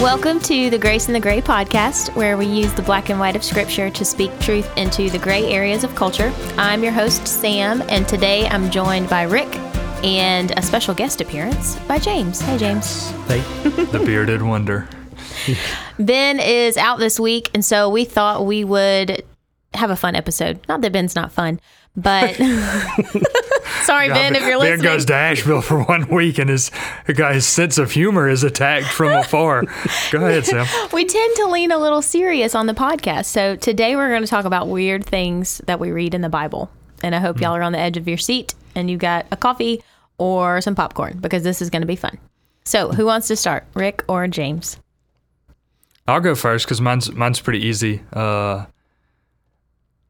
Welcome to the Grace in the Gray podcast, where we use the black and white of Scripture to speak truth into the gray areas of culture. I'm your host, Sam, and today I'm joined by Rick and a special guest appearance by James. Hey, James. Hey. the bearded wonder. Ben is out this week, and so we thought we would have a fun episode. Not that Ben's not fun, but sorry, Ben, if you're listening. Ben goes to Asheville for one week and his guy's sense of humor is attacked from afar. Go ahead, Sam. we tend to lean a little serious on the podcast. So today we're going to talk about weird things that we read in the Bible. And I hope y'all are on the edge of your seat and you've got a coffee or some popcorn because this is going to be fun. So, who wants to start, Rick or James? I'll go first because mine's mine's pretty easy. Uh,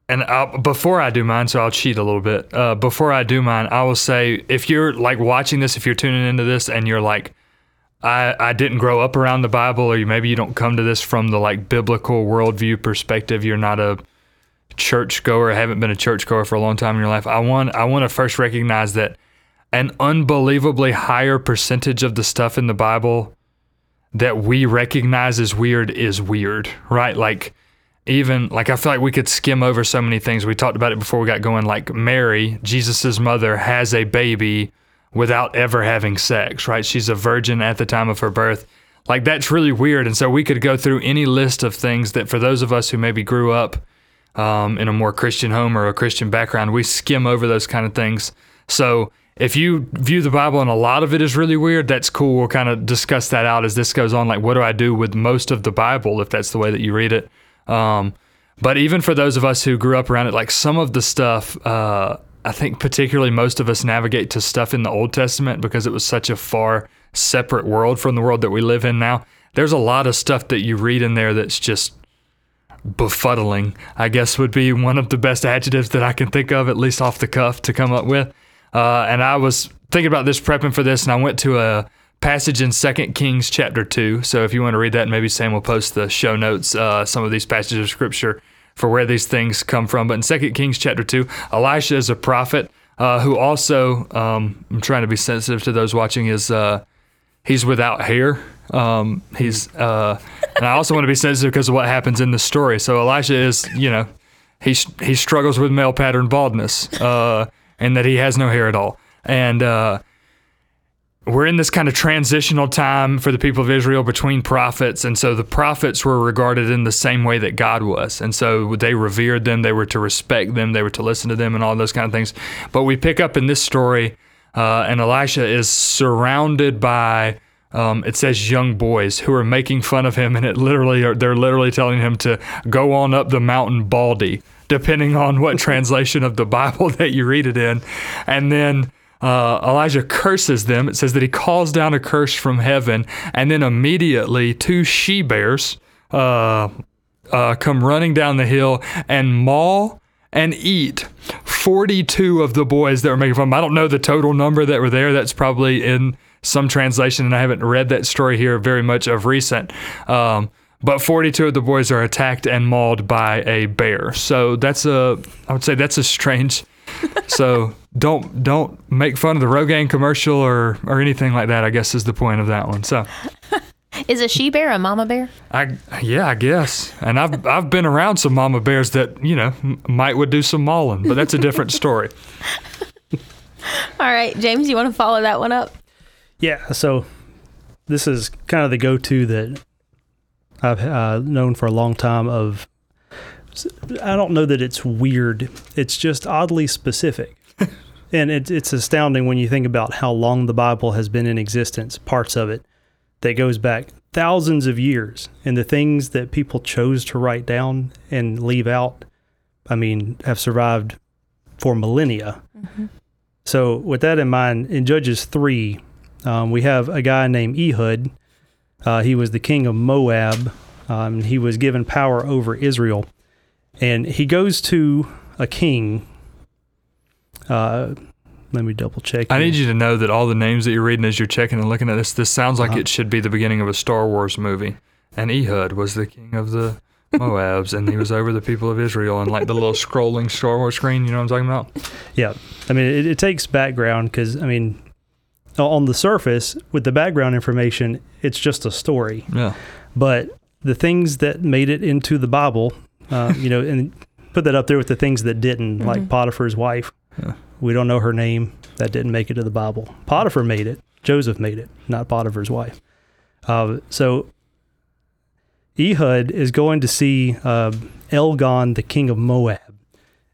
and I'll, before I do mine, so I'll cheat a little bit. Uh, before I do mine, I will say if you're like watching this, if you're tuning into this, and you're like, I I didn't grow up around the Bible, or maybe you don't come to this from the like biblical worldview perspective. You're not a church goer, haven't been a church goer for a long time in your life. I want I want to first recognize that an unbelievably higher percentage of the stuff in the Bible that we recognize as weird is weird, right? Like even like I feel like we could skim over so many things. We talked about it before we got going. Like Mary, Jesus's mother, has a baby without ever having sex, right? She's a virgin at the time of her birth. Like that's really weird. And so we could go through any list of things that for those of us who maybe grew up um, in a more Christian home or a Christian background, we skim over those kind of things. So if you view the Bible and a lot of it is really weird, that's cool. We'll kind of discuss that out as this goes on. Like, what do I do with most of the Bible if that's the way that you read it? Um, but even for those of us who grew up around it, like some of the stuff, uh, I think particularly most of us navigate to stuff in the Old Testament because it was such a far separate world from the world that we live in now. There's a lot of stuff that you read in there that's just befuddling, I guess would be one of the best adjectives that I can think of, at least off the cuff, to come up with. Uh, and I was thinking about this, prepping for this, and I went to a passage in Second Kings chapter 2. So if you want to read that, maybe Sam will post the show notes, uh, some of these passages of scripture for where these things come from. But in Second Kings chapter 2, Elisha is a prophet uh, who also, um, I'm trying to be sensitive to those watching, is uh, he's without hair. Um, he's, uh, and I also want to be sensitive because of what happens in the story. So Elisha is, you know, he, he struggles with male pattern baldness uh, and that he has no hair at all. And, uh, we're in this kind of transitional time for the people of Israel between prophets. And so the prophets were regarded in the same way that God was. And so they revered them, they were to respect them, they were to listen to them, and all those kind of things. But we pick up in this story, uh, and Elisha is surrounded by. Um, it says young boys who are making fun of him, and it literally they're literally telling him to go on up the mountain baldy, depending on what translation of the Bible that you read it in. And then uh, Elijah curses them. It says that he calls down a curse from heaven, and then immediately two she bears uh, uh, come running down the hill and maul and eat 42 of the boys that were making fun. I don't know the total number that were there. That's probably in some translation, and I haven't read that story here very much of recent. Um, but 42 of the boys are attacked and mauled by a bear. So that's a, I would say that's a strange so don't don't make fun of the Rogaine commercial or or anything like that. I guess is the point of that one. So. Is a she bear a mama bear? I yeah, I guess. And I've I've been around some mama bears that you know might would do some mauling, but that's a different story. All right, James, you want to follow that one up? Yeah. So this is kind of the go-to that I've uh, known for a long time of I don't know that it's weird. It's just oddly specific. and it, it's astounding when you think about how long the Bible has been in existence, parts of it that goes back thousands of years, and the things that people chose to write down and leave out, I mean, have survived for millennia. Mm-hmm. So, with that in mind, in Judges 3, um, we have a guy named Ehud. Uh, he was the king of Moab. Um, he was given power over Israel and he goes to a king. Uh, let me double check. I need you to know that all the names that you're reading as you're checking and looking at this, this sounds like uh-huh. it should be the beginning of a Star Wars movie. And Ehud was the king of the Moabs, and he was over the people of Israel, and like the little scrolling Star Wars screen. You know what I'm talking about? Yeah, I mean it, it takes background because I mean on the surface with the background information, it's just a story. Yeah. But the things that made it into the Bible, uh, you know, and put that up there with the things that didn't, like Potiphar's wife. Yeah. We don't know her name. That didn't make it to the Bible. Potiphar made it. Joseph made it, not Potiphar's wife. Uh, so Ehud is going to see uh, Eglon, the king of Moab,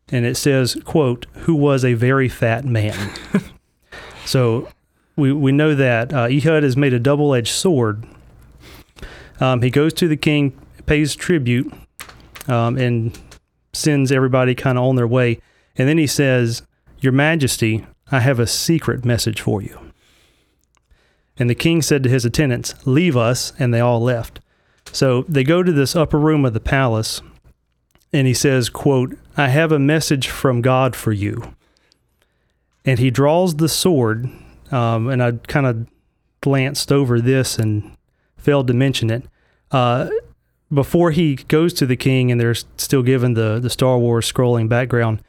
and it says, "quote Who was a very fat man." so we we know that uh, Ehud has made a double-edged sword. Um, he goes to the king, pays tribute, um, and sends everybody kind of on their way, and then he says, "Your Majesty, I have a secret message for you." And the king said to his attendants, Leave us, and they all left. So they go to this upper room of the palace, and he says, quote, I have a message from God for you. And he draws the sword, um, and I kind of glanced over this and failed to mention it. Uh, before he goes to the king, and they're still given the, the Star Wars scrolling background,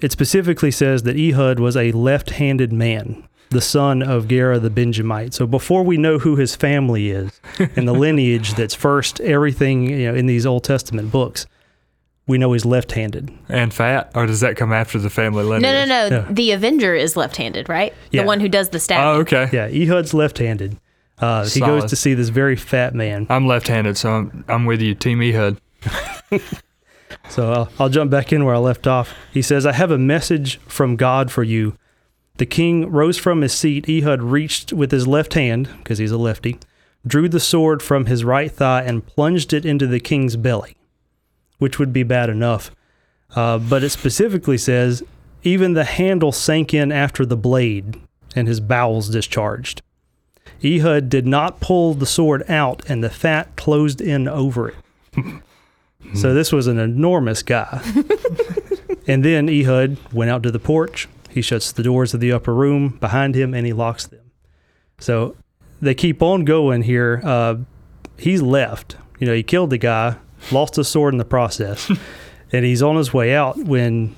it specifically says that Ehud was a left handed man, the son of Gera the Benjamite. So before we know who his family is and the lineage that's first everything you know in these Old Testament books, we know he's left handed. And fat, or does that come after the family lineage? No, no, no. Yeah. The Avenger is left-handed, right? Yeah. The one who does the stabbing. Oh, okay. Yeah, Ehud's left handed. Uh, he goes to see this very fat man. I'm left-handed, so I'm I'm with you, Team Ehud. So I'll, I'll jump back in where I left off. He says, I have a message from God for you. The king rose from his seat. Ehud reached with his left hand, because he's a lefty, drew the sword from his right thigh and plunged it into the king's belly, which would be bad enough. Uh, but it specifically says, even the handle sank in after the blade, and his bowels discharged. Ehud did not pull the sword out, and the fat closed in over it. So this was an enormous guy. and then Ehud went out to the porch. He shuts the doors of the upper room behind him and he locks them. So they keep on going here. Uh, he's left. You know, he killed the guy, lost his sword in the process, and he's on his way out when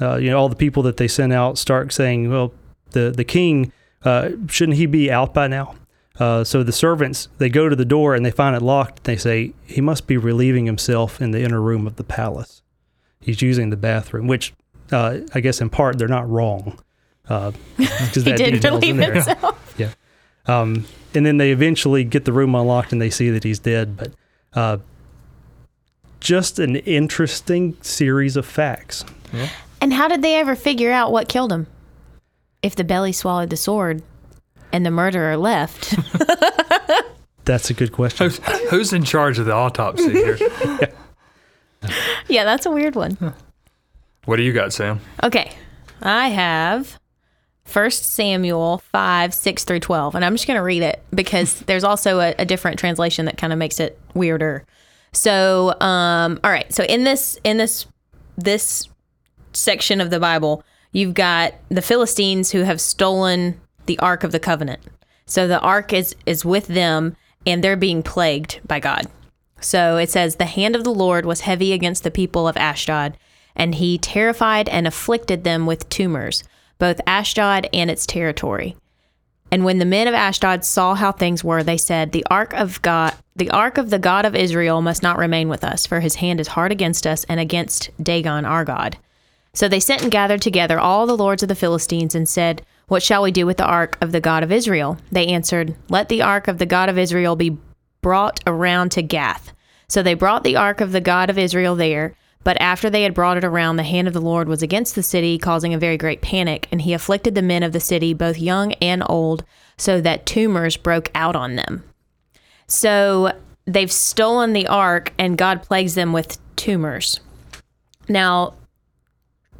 uh, you know all the people that they sent out start saying, "Well, the the king uh, shouldn't he be out by now?" Uh, so the servants they go to the door and they find it locked. They say he must be relieving himself in the inner room of the palace. He's using the bathroom, which uh, I guess in part they're not wrong because he that did relieve himself. Yeah. Um, and then they eventually get the room unlocked and they see that he's dead. But uh, just an interesting series of facts. And how did they ever figure out what killed him? If the belly swallowed the sword and the murderer left. That's a good question. Who's, who's in charge of the autopsy here? yeah, that's a weird one. what do you got, Sam? Okay. I have First Samuel 5, 6 through 12. And I'm just going to read it because there's also a, a different translation that kind of makes it weirder. So, um, all right. So in this, in this, this section of the Bible, you've got the Philistines who have stolen the Ark of the Covenant. So the Ark is, is with them and they're being plagued by God. So it says, The hand of the Lord was heavy against the people of Ashdod, and he terrified and afflicted them with tumors, both Ashdod and its territory. And when the men of Ashdod saw how things were, they said, The ark of God, the ark of the God of Israel must not remain with us, for his hand is hard against us and against Dagon our God. So they sent and gathered together all the lords of the Philistines and said, What shall we do with the ark of the God of Israel? They answered, Let the ark of the God of Israel be brought around to Gath. So they brought the ark of the God of Israel there. But after they had brought it around, the hand of the Lord was against the city, causing a very great panic, and he afflicted the men of the city, both young and old, so that tumors broke out on them. So they've stolen the ark, and God plagues them with tumors. Now,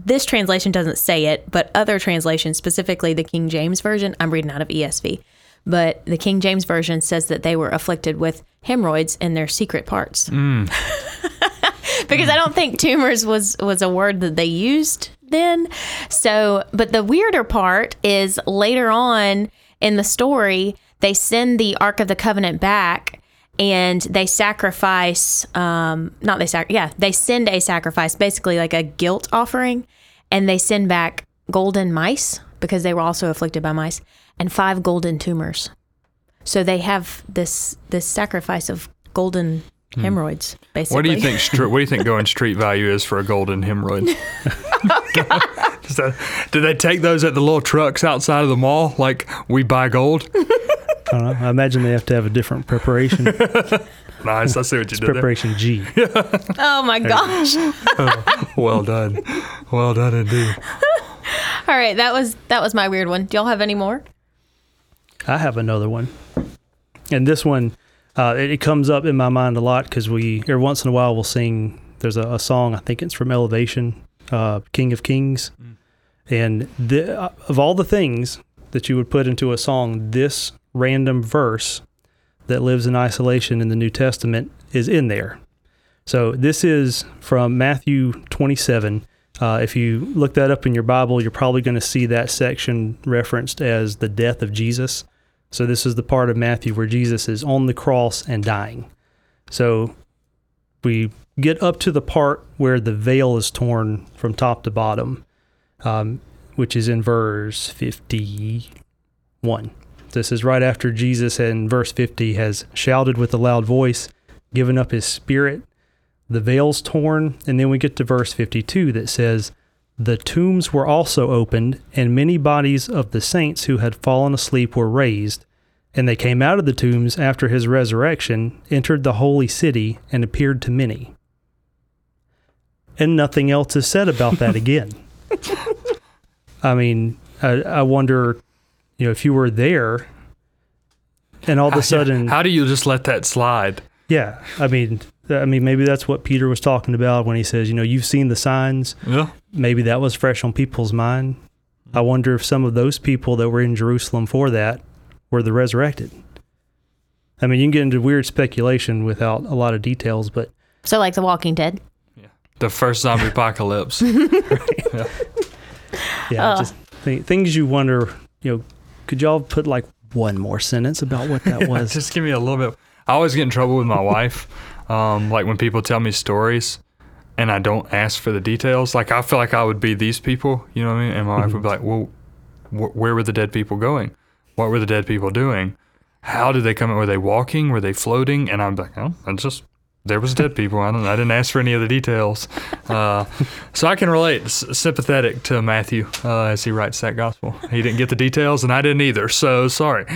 this translation doesn't say it, but other translations, specifically the King James Version, I'm reading out of ESV, but the King James Version says that they were afflicted with hemorrhoids in their secret parts. Hmm. because I don't think tumors was was a word that they used then. So, but the weirder part is later on in the story, they send the Ark of the Covenant back and they sacrifice um not they sac yeah, they send a sacrifice, basically like a guilt offering, and they send back golden mice because they were also afflicted by mice. and five golden tumors. So they have this this sacrifice of golden hemorrhoids. Basically, Hmm. What do you think? Street, what do you think going street value is for a golden hemorrhoid? Is that- do they take those at the little trucks outside of the mall? Like we buy gold? I don't know. I imagine they have to have a different preparation. Nice. I see what you did there. preparation G. Oh my gosh! Well done. Well done indeed. All right, that was that was my weird one. Do y'all have any more? I have another one, and this one, uh, it, it comes up in my mind a lot because we every once in a while we'll sing. There's a, a song I think it's from Elevation, uh, King of Kings, and the, uh, of all the things that you would put into a song, this random verse that lives in isolation in the New Testament is in there. So this is from Matthew 27. Uh, if you look that up in your Bible, you're probably going to see that section referenced as the death of Jesus. So this is the part of Matthew where Jesus is on the cross and dying. So we get up to the part where the veil is torn from top to bottom, um, which is in verse 51. This is right after Jesus in verse 50 has shouted with a loud voice, given up his spirit. The veil's torn, and then we get to verse 52 that says, The tombs were also opened, and many bodies of the saints who had fallen asleep were raised. And they came out of the tombs after his resurrection, entered the holy city, and appeared to many. And nothing else is said about that again. I mean, I, I wonder, you know, if you were there, and all of a sudden, how do you just let that slide? yeah, I mean, I mean, maybe that's what Peter was talking about when he says, you know, you've seen the signs. Yeah. Maybe that was fresh on people's mind. I mm-hmm. wonder if some of those people that were in Jerusalem for that were the resurrected. I mean, you can get into weird speculation without a lot of details, but So like The Walking Dead. Yeah. The first zombie apocalypse. yeah, Ugh. Uh. just th- things you wonder. You know, could y'all put like one more sentence about what that was? Just give me a little bit. I always get in trouble with my wife. Um, like when people tell me stories and I don't ask for the details. Like I feel like I would be these people, you know what I mean? And my wife would be like, well, wh- where were the dead people going? What were the dead people doing? How did they come in? Were they walking? Were they floating? And I'm like, oh, I just there was dead people. I don't. I didn't ask for any of the details, uh, so I can relate, s- sympathetic to Matthew uh, as he writes that gospel. He didn't get the details, and I didn't either. So sorry.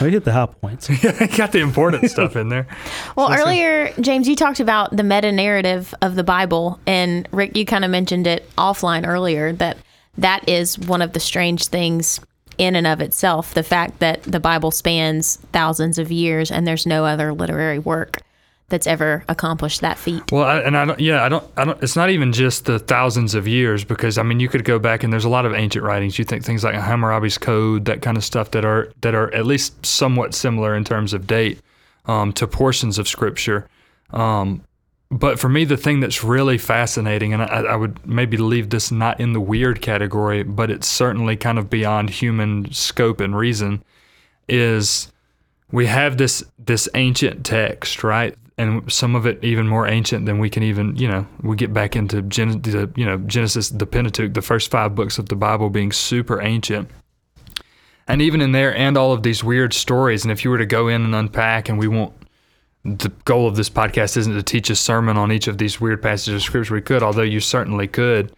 we get the high points. he got the important stuff in there. Well, earlier, James, you talked about the meta narrative of the Bible, and Rick, you kind of mentioned it offline earlier that that is one of the strange things in and of itself. The fact that the Bible spans thousands of years and there's no other literary work that's ever accomplished that feat. Well, I, and I don't. Yeah, I don't. I don't. It's not even just the thousands of years because I mean, you could go back and there's a lot of ancient writings. You think things like Hammurabi's Code, that kind of stuff, that are that are at least somewhat similar in terms of date um, to portions of Scripture. Um, but for me, the thing that's really fascinating, and I, I would maybe leave this not in the weird category, but it's certainly kind of beyond human scope and reason, is we have this this ancient text, right? And some of it even more ancient than we can even, you know, we get back into Gen- the, you know, Genesis, the Pentateuch, the first five books of the Bible being super ancient. And even in there, and all of these weird stories. And if you were to go in and unpack, and we won't, the goal of this podcast isn't to teach a sermon on each of these weird passages of scripture. We could, although you certainly could.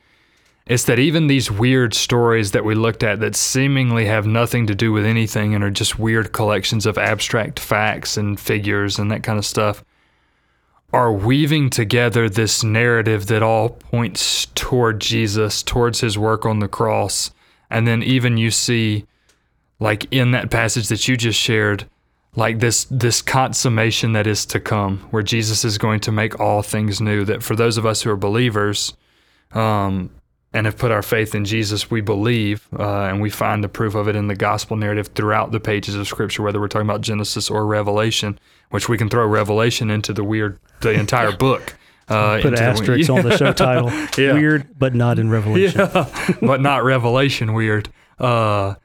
It's that even these weird stories that we looked at that seemingly have nothing to do with anything and are just weird collections of abstract facts and figures and that kind of stuff are weaving together this narrative that all points toward Jesus, towards his work on the cross. And then even you see like in that passage that you just shared, like this this consummation that is to come, where Jesus is going to make all things new. That for those of us who are believers, um, and have put our faith in Jesus, we believe, uh, and we find the proof of it in the gospel narrative throughout the pages of Scripture, whether we're talking about Genesis or Revelation, which we can throw Revelation into the weird, the entire book. Uh, Put into an the- asterisk on the show title. Yeah. Weird, but not in Revelation. yeah, but not Revelation weird. Uh,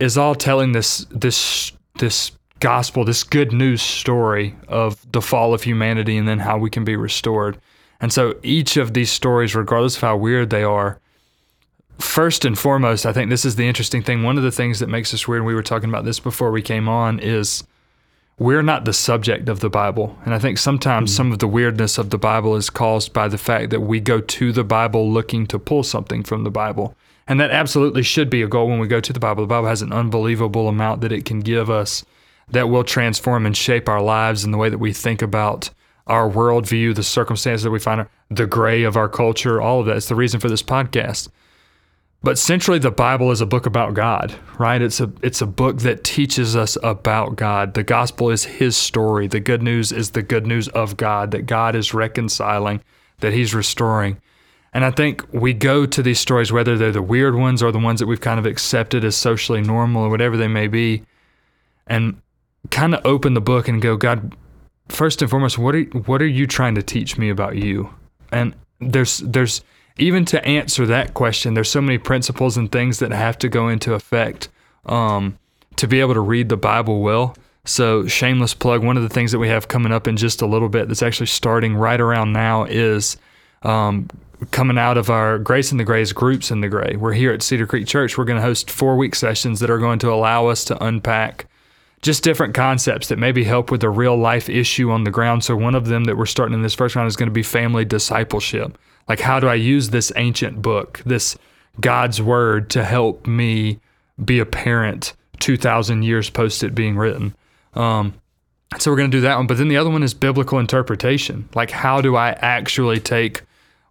is all telling this this this gospel, this good news story of the fall of humanity and then how we can be restored. And so each of these stories, regardless of how weird they are, first and foremost, I think this is the interesting thing. One of the things that makes us weird, and we were talking about this before we came on, is we're not the subject of the Bible. And I think sometimes hmm. some of the weirdness of the Bible is caused by the fact that we go to the Bible looking to pull something from the Bible. And that absolutely should be a goal when we go to the Bible. The Bible has an unbelievable amount that it can give us that will transform and shape our lives and the way that we think about our worldview, the circumstances that we find, the gray of our culture, all of that. It's the reason for this podcast. But centrally, the Bible is a book about God, right? It's a it's a book that teaches us about God. The gospel is His story. The good news is the good news of God that God is reconciling, that He's restoring. And I think we go to these stories, whether they're the weird ones or the ones that we've kind of accepted as socially normal or whatever they may be, and kind of open the book and go, God, first and foremost, what are what are you trying to teach me about you? And there's there's even to answer that question, there's so many principles and things that have to go into effect um, to be able to read the Bible well. So, shameless plug. One of the things that we have coming up in just a little bit that's actually starting right around now is um, coming out of our Grace in the Grays groups in the Gray. We're here at Cedar Creek Church. We're going to host four week sessions that are going to allow us to unpack just different concepts that maybe help with a real life issue on the ground. So, one of them that we're starting in this first round is going to be family discipleship. Like, how do I use this ancient book, this God's word, to help me be a parent 2,000 years post it being written? Um, so, we're going to do that one. But then the other one is biblical interpretation. Like, how do I actually take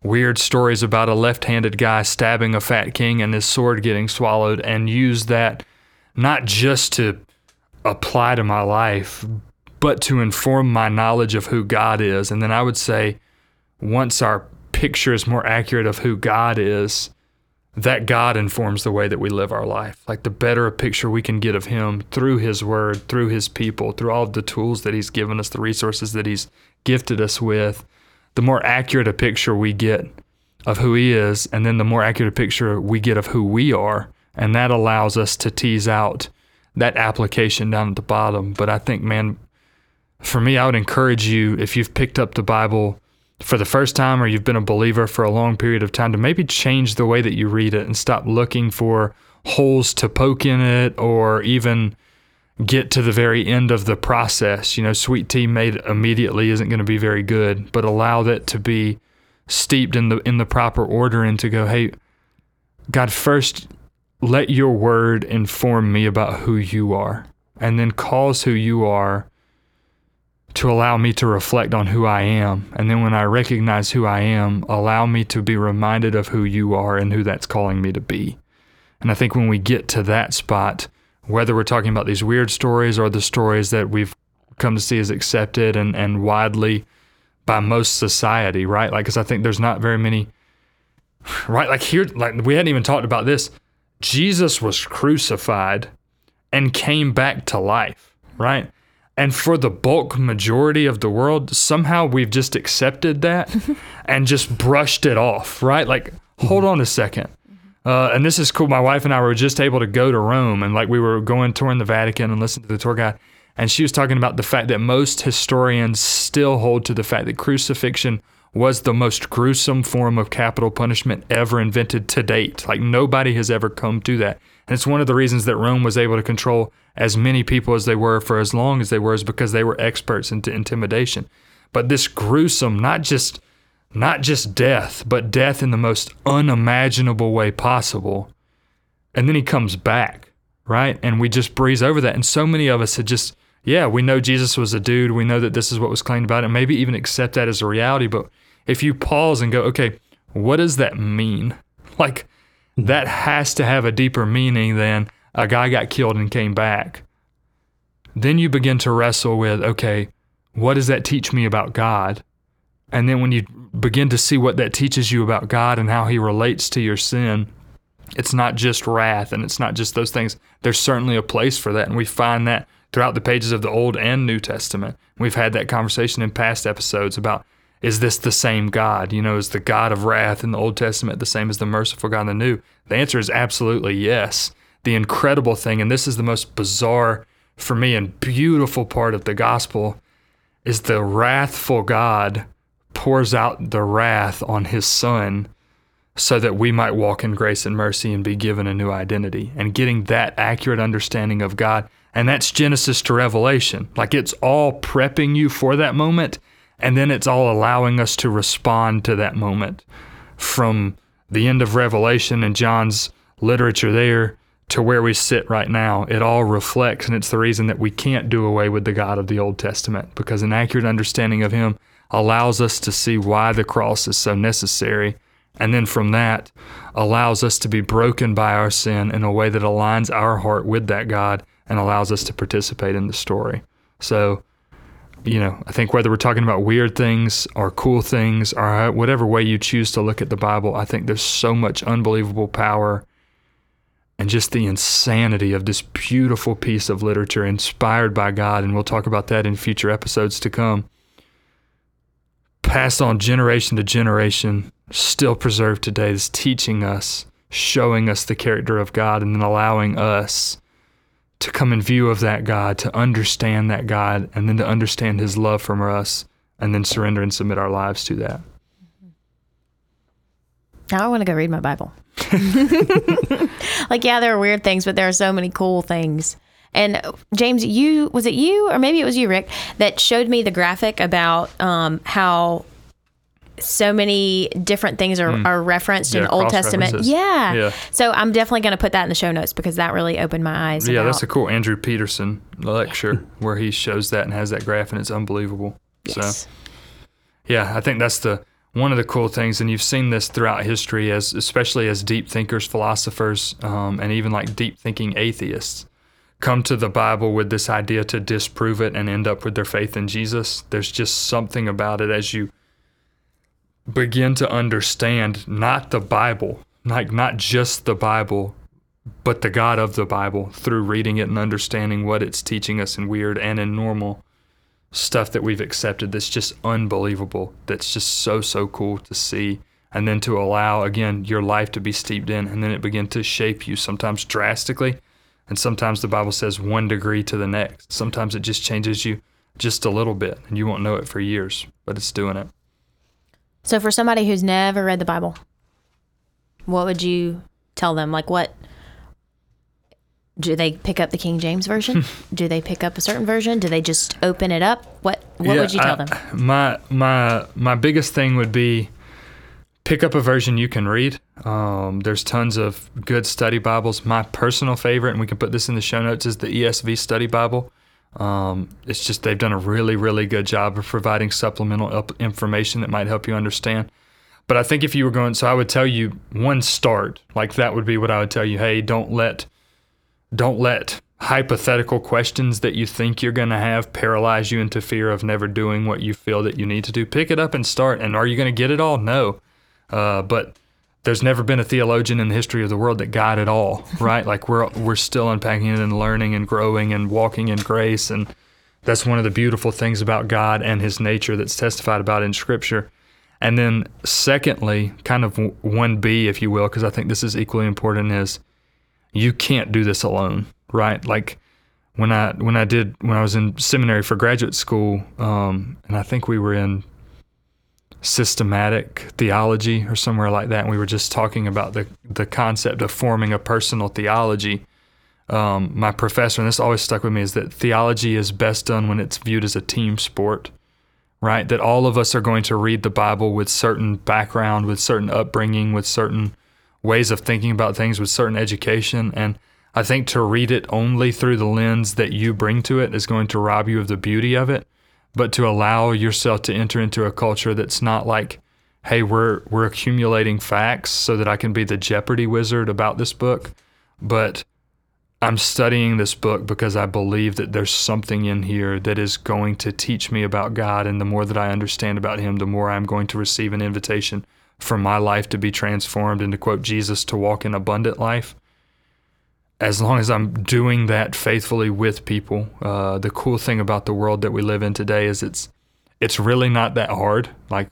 weird stories about a left handed guy stabbing a fat king and his sword getting swallowed and use that not just to apply to my life, but to inform my knowledge of who God is? And then I would say, once our picture is more accurate of who God is, that God informs the way that we live our life. Like the better a picture we can get of Him through His Word, through His people, through all of the tools that He's given us, the resources that He's gifted us with, the more accurate a picture we get of who He is, and then the more accurate a picture we get of who we are. And that allows us to tease out that application down at the bottom. But I think, man, for me, I would encourage you if you've picked up the Bible for the first time or you've been a believer for a long period of time to maybe change the way that you read it and stop looking for holes to poke in it or even get to the very end of the process. You know, sweet tea made immediately isn't going to be very good, but allow that to be steeped in the in the proper order and to go, "Hey, God, first let your word inform me about who you are." And then cause who you are to allow me to reflect on who I am. And then when I recognize who I am, allow me to be reminded of who you are and who that's calling me to be. And I think when we get to that spot, whether we're talking about these weird stories or the stories that we've come to see as accepted and, and widely by most society, right? Like, because I think there's not very many, right? Like, here, like, we hadn't even talked about this. Jesus was crucified and came back to life, right? And for the bulk majority of the world, somehow we've just accepted that and just brushed it off, right? Like, hold on a second. Uh, and this is cool. My wife and I were just able to go to Rome and like we were going touring the Vatican and listen to the tour guide. And she was talking about the fact that most historians still hold to the fact that crucifixion was the most gruesome form of capital punishment ever invented to date. Like nobody has ever come to that. And it's one of the reasons that Rome was able to control as many people as they were for as long as they were, is because they were experts in intimidation. But this gruesome, not just not just death, but death in the most unimaginable way possible. And then he comes back, right? And we just breeze over that. And so many of us had just, yeah, we know Jesus was a dude. We know that this is what was claimed about it. Maybe even accept that as a reality. But if you pause and go, okay, what does that mean? Like, that has to have a deeper meaning than a guy got killed and came back. Then you begin to wrestle with, okay, what does that teach me about God? And then when you begin to see what that teaches you about God and how he relates to your sin, it's not just wrath and it's not just those things. There's certainly a place for that. And we find that throughout the pages of the Old and New Testament. We've had that conversation in past episodes about is this the same God? You know, is the God of wrath in the Old Testament the same as the merciful God in the New? The answer is absolutely yes. The incredible thing, and this is the most bizarre for me and beautiful part of the gospel, is the wrathful God pours out the wrath on his son so that we might walk in grace and mercy and be given a new identity and getting that accurate understanding of God. And that's Genesis to Revelation. Like it's all prepping you for that moment, and then it's all allowing us to respond to that moment from the end of Revelation and John's literature there to where we sit right now. It all reflects, and it's the reason that we can't do away with the God of the Old Testament because an accurate understanding of Him allows us to see why the cross is so necessary and then from that allows us to be broken by our sin in a way that aligns our heart with that God and allows us to participate in the story. So, you know, I think whether we're talking about weird things or cool things or whatever way you choose to look at the Bible, I think there's so much unbelievable power and just the insanity of this beautiful piece of literature inspired by God. And we'll talk about that in future episodes to come. Passed on generation to generation still preserved today is teaching us, showing us the character of God, and then allowing us to come in view of that God, to understand that God, and then to understand His love from us, and then surrender and submit our lives to that. Now I want to go read my Bible. like, yeah, there are weird things, but there are so many cool things. And James, you was it you or maybe it was you, Rick, that showed me the graphic about um, how so many different things are, mm. are referenced yeah, in Old Testament. Yeah. yeah. So I'm definitely going to put that in the show notes because that really opened my eyes. Yeah, about, that's a cool Andrew Peterson lecture yeah. where he shows that and has that graph and it's unbelievable. Yes. So yeah, I think that's the one of the cool things, and you've seen this throughout history, as especially as deep thinkers, philosophers, um, and even like deep thinking atheists come to the Bible with this idea to disprove it and end up with their faith in Jesus. There's just something about it as you begin to understand not the Bible, like not just the Bible, but the God of the Bible through reading it and understanding what it's teaching us in weird and in normal stuff that we've accepted that's just unbelievable. That's just so, so cool to see. And then to allow, again, your life to be steeped in, and then it begin to shape you sometimes drastically. And sometimes the Bible says one degree to the next. Sometimes it just changes you just a little bit, and you won't know it for years, but it's doing it. So for somebody who's never read the Bible, what would you tell them? Like what do they pick up the King James version? do they pick up a certain version? Do they just open it up? What what yeah, would you tell I, them? My my my biggest thing would be pick up a version you can read. Um, there's tons of good study Bibles. My personal favorite, and we can put this in the show notes, is the ESV Study Bible. Um, it's just they've done a really, really good job of providing supplemental information that might help you understand. But I think if you were going, so I would tell you one start, like that would be what I would tell you. Hey, don't let, don't let hypothetical questions that you think you're going to have paralyze you into fear of never doing what you feel that you need to do. Pick it up and start. And are you going to get it all? No. Uh, but there's never been a theologian in the history of the world that got it all, right? like we're we're still unpacking it and learning and growing and walking in grace and that's one of the beautiful things about God and his nature that's testified about in scripture. And then secondly, kind of 1B if you will, because I think this is equally important is you can't do this alone, right? Like when I when I did when I was in seminary for graduate school, um, and I think we were in systematic theology or somewhere like that. And we were just talking about the, the concept of forming a personal theology. Um, my professor, and this always stuck with me, is that theology is best done when it's viewed as a team sport, right? That all of us are going to read the Bible with certain background, with certain upbringing, with certain ways of thinking about things, with certain education. And I think to read it only through the lens that you bring to it is going to rob you of the beauty of it but to allow yourself to enter into a culture that's not like, hey, we're we're accumulating facts so that I can be the Jeopardy wizard about this book, but I'm studying this book because I believe that there's something in here that is going to teach me about God. And the more that I understand about Him, the more I'm going to receive an invitation for my life to be transformed and to quote Jesus, to walk in abundant life as long as I'm doing that faithfully with people, uh, the cool thing about the world that we live in today is it's it's really not that hard. Like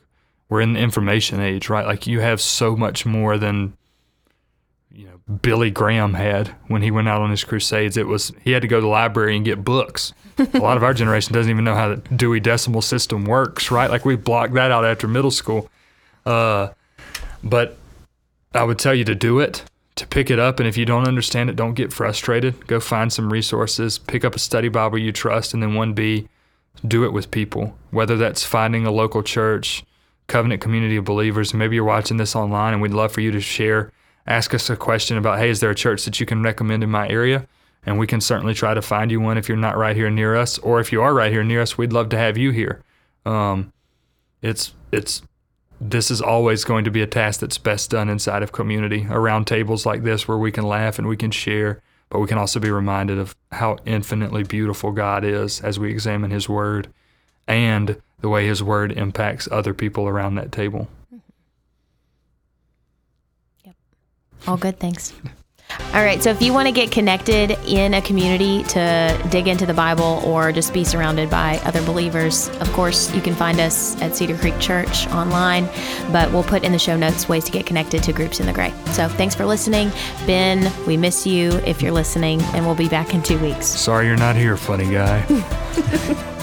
we're in the information age, right? Like you have so much more than you know Billy Graham had when he went out on his crusades. It was he had to go to the library and get books. a lot of our generation doesn't even know how the Dewey Decimal System works, right? Like we blocked that out after middle school. Uh, but I would tell you to do it, to pick it up. And if you don't understand it, don't get frustrated. Go find some resources, pick up a study Bible you trust, and then 1B, do it with people, whether that's finding a local church, covenant community of believers. Maybe you're watching this online and we'd love for you to share. Ask us a question about, hey, is there a church that you can recommend in my area? And we can certainly try to find you one if you're not right here near us. Or if you are right here near us, we'd love to have you here. Um, it's, it's, this is always going to be a task that's best done inside of community around tables like this where we can laugh and we can share, but we can also be reminded of how infinitely beautiful God is as we examine His Word and the way His Word impacts other people around that table. Yep. All good things. All right, so if you want to get connected in a community to dig into the Bible or just be surrounded by other believers, of course, you can find us at Cedar Creek Church online, but we'll put in the show notes ways to get connected to Groups in the Gray. So thanks for listening. Ben, we miss you if you're listening, and we'll be back in two weeks. Sorry you're not here, funny guy.